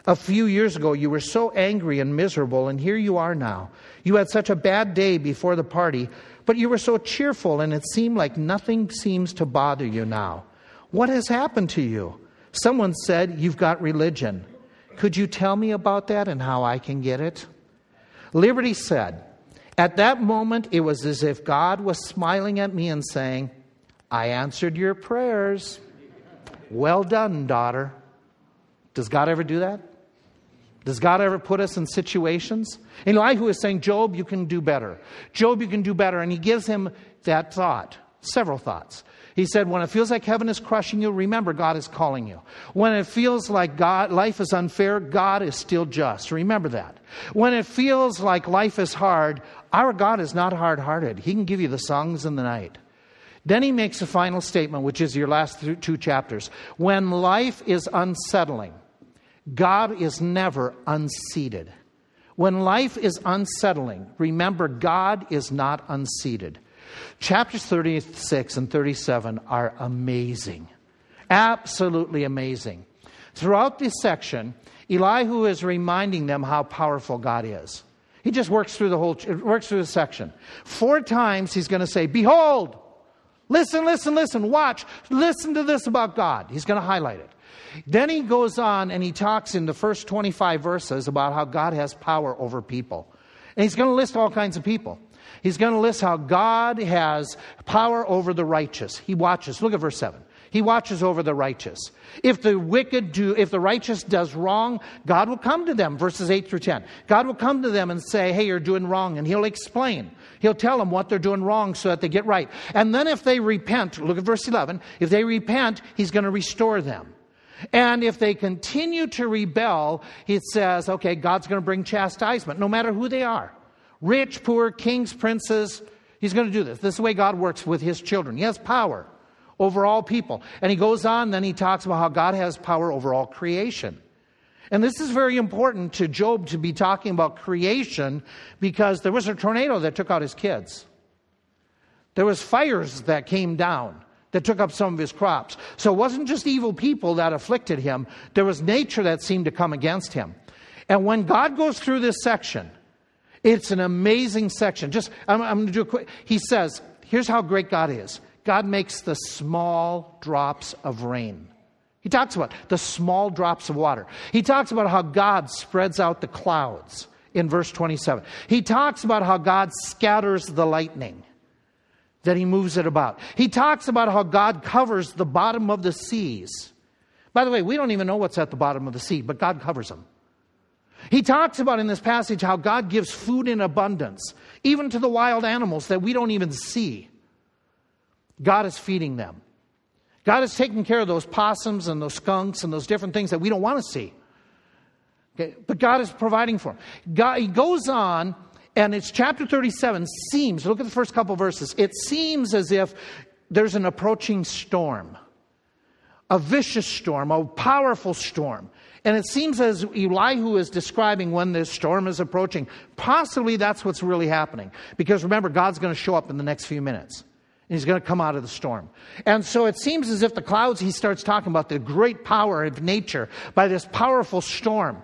A few years ago, you were so angry and miserable, and here you are now. You had such a bad day before the party, but you were so cheerful, and it seemed like nothing seems to bother you now. What has happened to you? Someone said you've got religion. Could you tell me about that and how I can get it? Liberty said, At that moment, it was as if God was smiling at me and saying, I answered your prayers. Well done, daughter. Does God ever do that? Does God ever put us in situations? Elihu is saying, Job, you can do better. Job, you can do better. And he gives him that thought Several thoughts. He said, when it feels like heaven is crushing you, remember God is calling you. When it feels like God, life is unfair, God is still just. Remember that. When it feels like life is hard, our God is not hard hearted. He can give you the songs in the night. Then he makes a final statement, which is your last two chapters. When life is unsettling, God is never unseated. When life is unsettling, remember God is not unseated. Chapters 36 and 37 are amazing. Absolutely amazing. Throughout this section, Elihu is reminding them how powerful God is. He just works through the whole works through the section. Four times he's going to say, "Behold, listen, listen, listen, watch, listen to this about God." He's going to highlight it. Then he goes on and he talks in the first 25 verses about how God has power over people. And he's going to list all kinds of people. He's going to list how God has power over the righteous. He watches. Look at verse 7. He watches over the righteous. If the wicked do, if the righteous does wrong, God will come to them, verses 8 through 10. God will come to them and say, Hey, you're doing wrong. And He'll explain. He'll tell them what they're doing wrong so that they get right. And then if they repent, look at verse 11. If they repent, He's going to restore them. And if they continue to rebel, He says, Okay, God's going to bring chastisement, no matter who they are rich, poor, kings, princes. He's going to do this. This is the way God works with his children. He has power over all people. And he goes on, then he talks about how God has power over all creation. And this is very important to Job to be talking about creation because there was a tornado that took out his kids. There was fires that came down that took up some of his crops. So it wasn't just evil people that afflicted him, there was nature that seemed to come against him. And when God goes through this section, it's an amazing section. Just, I'm, I'm going to do a quick. He says, here's how great God is God makes the small drops of rain. He talks about the small drops of water. He talks about how God spreads out the clouds in verse 27. He talks about how God scatters the lightning, that he moves it about. He talks about how God covers the bottom of the seas. By the way, we don't even know what's at the bottom of the sea, but God covers them. He talks about in this passage how God gives food in abundance, even to the wild animals that we don't even see. God is feeding them. God is taking care of those possums and those skunks and those different things that we don't want to see. Okay? But God is providing for them. God, he goes on, and it's chapter 37 seems, look at the first couple verses, it seems as if there's an approaching storm, a vicious storm, a powerful storm. And it seems as Elihu is describing when this storm is approaching, possibly that's what's really happening. Because remember, God's going to show up in the next few minutes. And he's going to come out of the storm. And so it seems as if the clouds, he starts talking about the great power of nature by this powerful storm.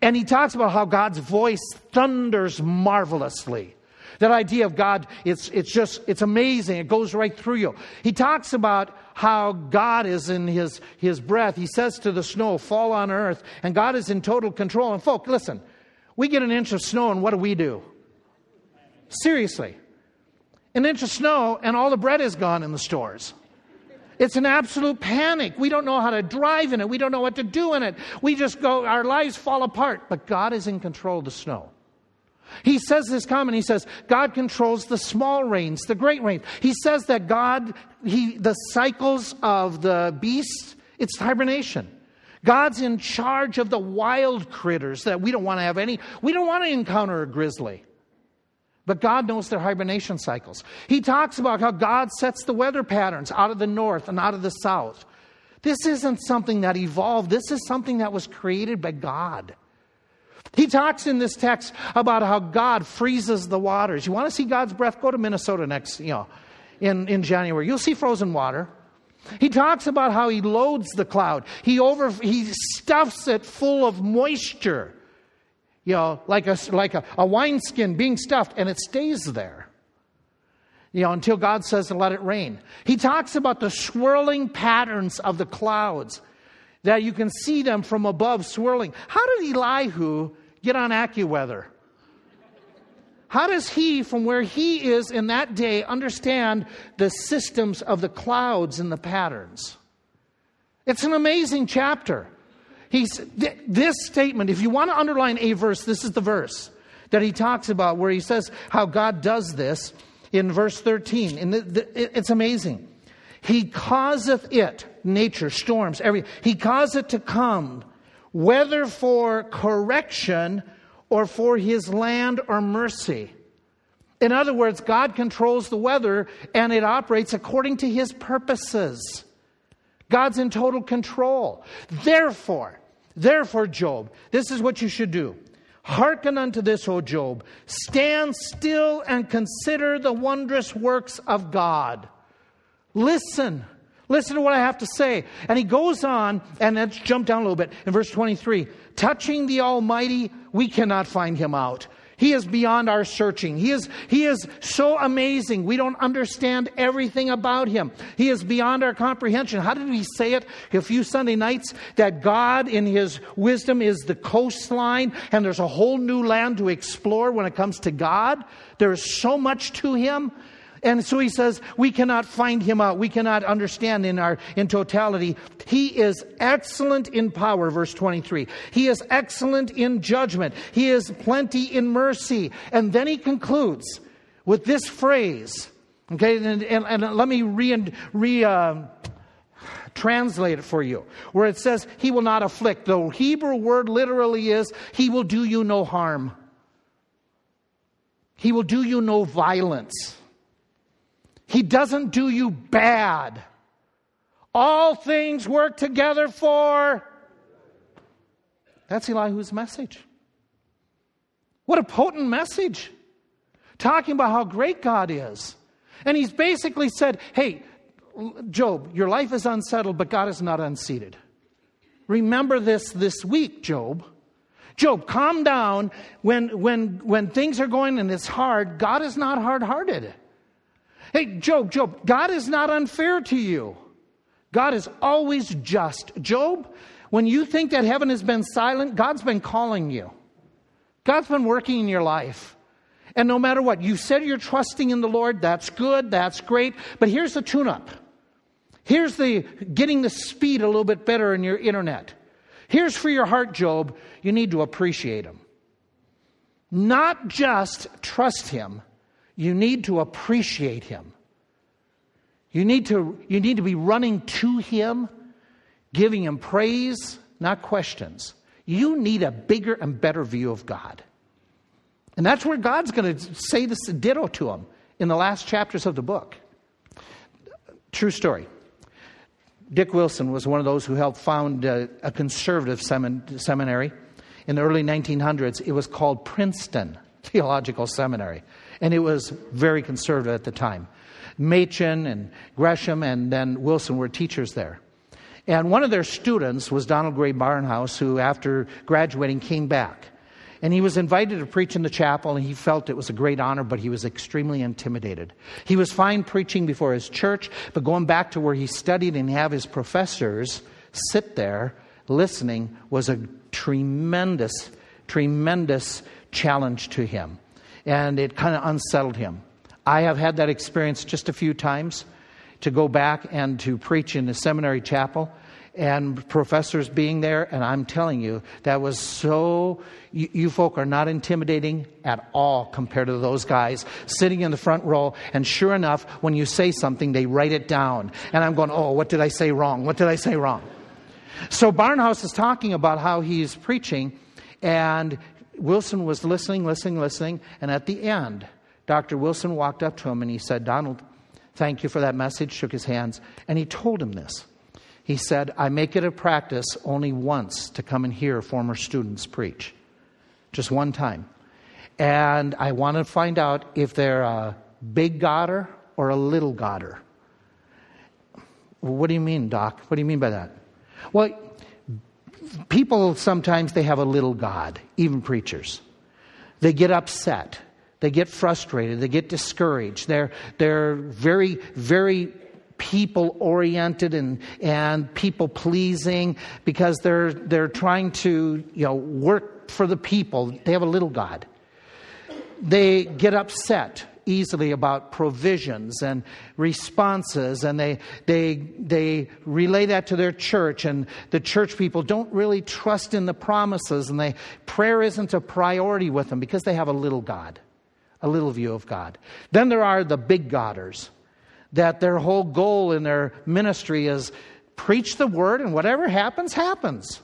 And he talks about how God's voice thunders marvelously. That idea of God, it's, it's just, it's amazing. It goes right through you. He talks about how God is in his, his breath. He says to the snow, fall on earth, and God is in total control. And folk, listen, we get an inch of snow, and what do we do? Seriously. An inch of snow, and all the bread is gone in the stores. It's an absolute panic. We don't know how to drive in it. We don't know what to do in it. We just go, our lives fall apart. But God is in control of the snow. He says this comment. He says, God controls the small rains, the great rains. He says that God, he, the cycles of the beasts, it's hibernation. God's in charge of the wild critters that we don't want to have any, we don't want to encounter a grizzly. But God knows their hibernation cycles. He talks about how God sets the weather patterns out of the north and out of the south. This isn't something that evolved, this is something that was created by God. He talks in this text about how God freezes the waters. You want to see God's breath? Go to Minnesota next, you know, in, in January. You'll see frozen water. He talks about how he loads the cloud. He over he stuffs it full of moisture. You know, like a like a, a wineskin being stuffed, and it stays there. You know, until God says to let it rain. He talks about the swirling patterns of the clouds that you can see them from above swirling. How did Elihu get on AccuWeather? How does he, from where he is in that day, understand the systems of the clouds and the patterns? It's an amazing chapter. He's, this statement, if you want to underline a verse, this is the verse that he talks about where he says how God does this. in verse 13. And it's amazing. He causeth it, nature, storms, every, he causeth it to come, whether for correction or for his land or mercy. In other words, God controls the weather and it operates according to his purposes. God's in total control. Therefore, therefore, Job, this is what you should do. Hearken unto this, O Job. Stand still and consider the wondrous works of God. Listen. Listen to what I have to say. And he goes on, and let's jump down a little bit in verse 23. Touching the Almighty, we cannot find him out. He is beyond our searching. He is, he is so amazing. We don't understand everything about him. He is beyond our comprehension. How did he say it a few Sunday nights? That God, in his wisdom, is the coastline, and there's a whole new land to explore when it comes to God. There is so much to him. And so he says, we cannot find him out. We cannot understand in our, in totality. He is excellent in power, verse 23. He is excellent in judgment. He is plenty in mercy. And then he concludes with this phrase. Okay, and, and, and let me re, re uh, translate it for you, where it says, He will not afflict. The Hebrew word literally is, He will do you no harm. He will do you no violence. He doesn't do you bad. All things work together for. That's Elihu's message. What a potent message. Talking about how great God is. And he's basically said, hey, Job, your life is unsettled, but God is not unseated. Remember this this week, Job. Job, calm down. When, when, when things are going and it's hard, God is not hard hearted. Hey, Job, Job, God is not unfair to you. God is always just. Job, when you think that heaven has been silent, God's been calling you. God's been working in your life. And no matter what, you said you're trusting in the Lord, that's good, that's great. But here's the tune up. Here's the getting the speed a little bit better in your internet. Here's for your heart, Job, you need to appreciate Him. Not just trust Him, you need to appreciate him. You need to, you need to be running to him, giving him praise, not questions. You need a bigger and better view of God. And that's where God's going to say this ditto to him in the last chapters of the book. True story. Dick Wilson was one of those who helped found a, a conservative semin- seminary in the early 1900s. It was called Princeton Theological Seminary and it was very conservative at the time. Machen and Gresham and then Wilson were teachers there. And one of their students was Donald Grey Barnhouse, who, after graduating, came back. And he was invited to preach in the chapel, and he felt it was a great honor, but he was extremely intimidated. He was fine preaching before his church, but going back to where he studied and have his professors sit there listening was a tremendous, tremendous challenge to him and it kind of unsettled him. I have had that experience just a few times to go back and to preach in the seminary chapel and professors being there, and I'm telling you, that was so. You, you, folk are not intimidating at all compared to those guys sitting in the front row. And sure enough, when you say something, they write it down. And I'm going, oh, what did I say wrong? What did I say wrong? So Barnhouse is talking about how he's preaching, and Wilson was listening, listening, listening, and at the end, Dr. Wilson walked up to him and he said, Donald, thank you for that message, shook his hands, and he told him this. He said, I make it a practice only once to come and hear former students preach, just one time. And I want to find out if they're a big Godder or a little Godder. What do you mean, Doc? What do you mean by that? Well, people sometimes they have a little God, even preachers. They get upset. They get frustrated. They get discouraged. They're, they're very, very people oriented and, and people pleasing because they're, they're trying to you know, work for the people. They have a little God. They get upset easily about provisions and responses, and they, they, they relay that to their church, and the church people don't really trust in the promises, and they, prayer isn't a priority with them because they have a little God, a little view of God. Then there are the big Godders, that their whole goal in their ministry is preach the word, and whatever happens, happens.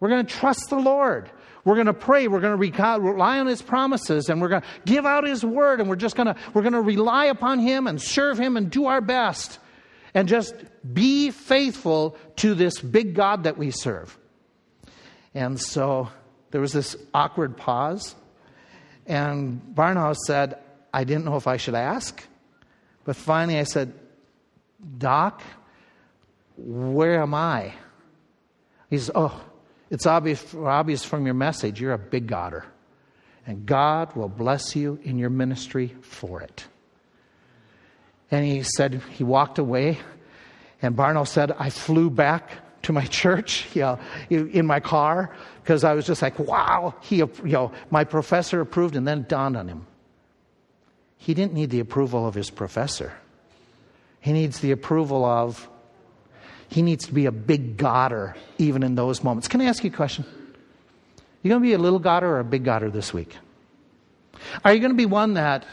We're going to trust the Lord. We're going to pray. We're going to rely on His promises, and we're going to give out His word, and we're just going to we're going to rely upon Him and serve Him and do our best, and just be faithful to this big God that we serve. And so there was this awkward pause, and Barnhouse said, "I didn't know if I should ask," but finally I said, "Doc, where am I?" He says, "Oh." It's obvious, obvious from your message, you're a big Godder. And God will bless you in your ministry for it. And he said, he walked away. And Barno said, I flew back to my church you know, in my car because I was just like, wow, he, you know, my professor approved, and then it dawned on him. He didn't need the approval of his professor, he needs the approval of he needs to be a big Godder even in those moments. Can I ask you a question? You going to be a little Godder or a big Godder this week? Are you going to be one that,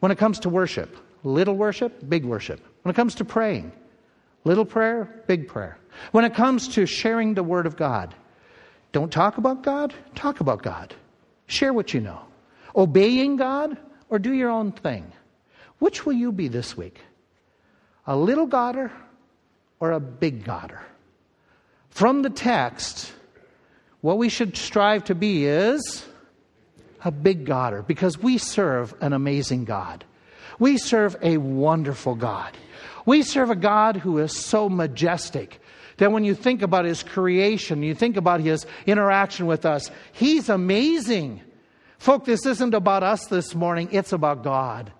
when it comes to worship, little worship, big worship? When it comes to praying, little prayer, big prayer? When it comes to sharing the Word of God, don't talk about God, talk about God. Share what you know. Obeying God or do your own thing? Which will you be this week? A little Godder or a big Godder? From the text, what we should strive to be is a big Godder because we serve an amazing God. We serve a wonderful God. We serve a God who is so majestic that when you think about his creation, you think about his interaction with us, he's amazing. Folk, this isn't about us this morning, it's about God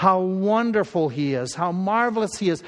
how wonderful He is, how marvelous He is.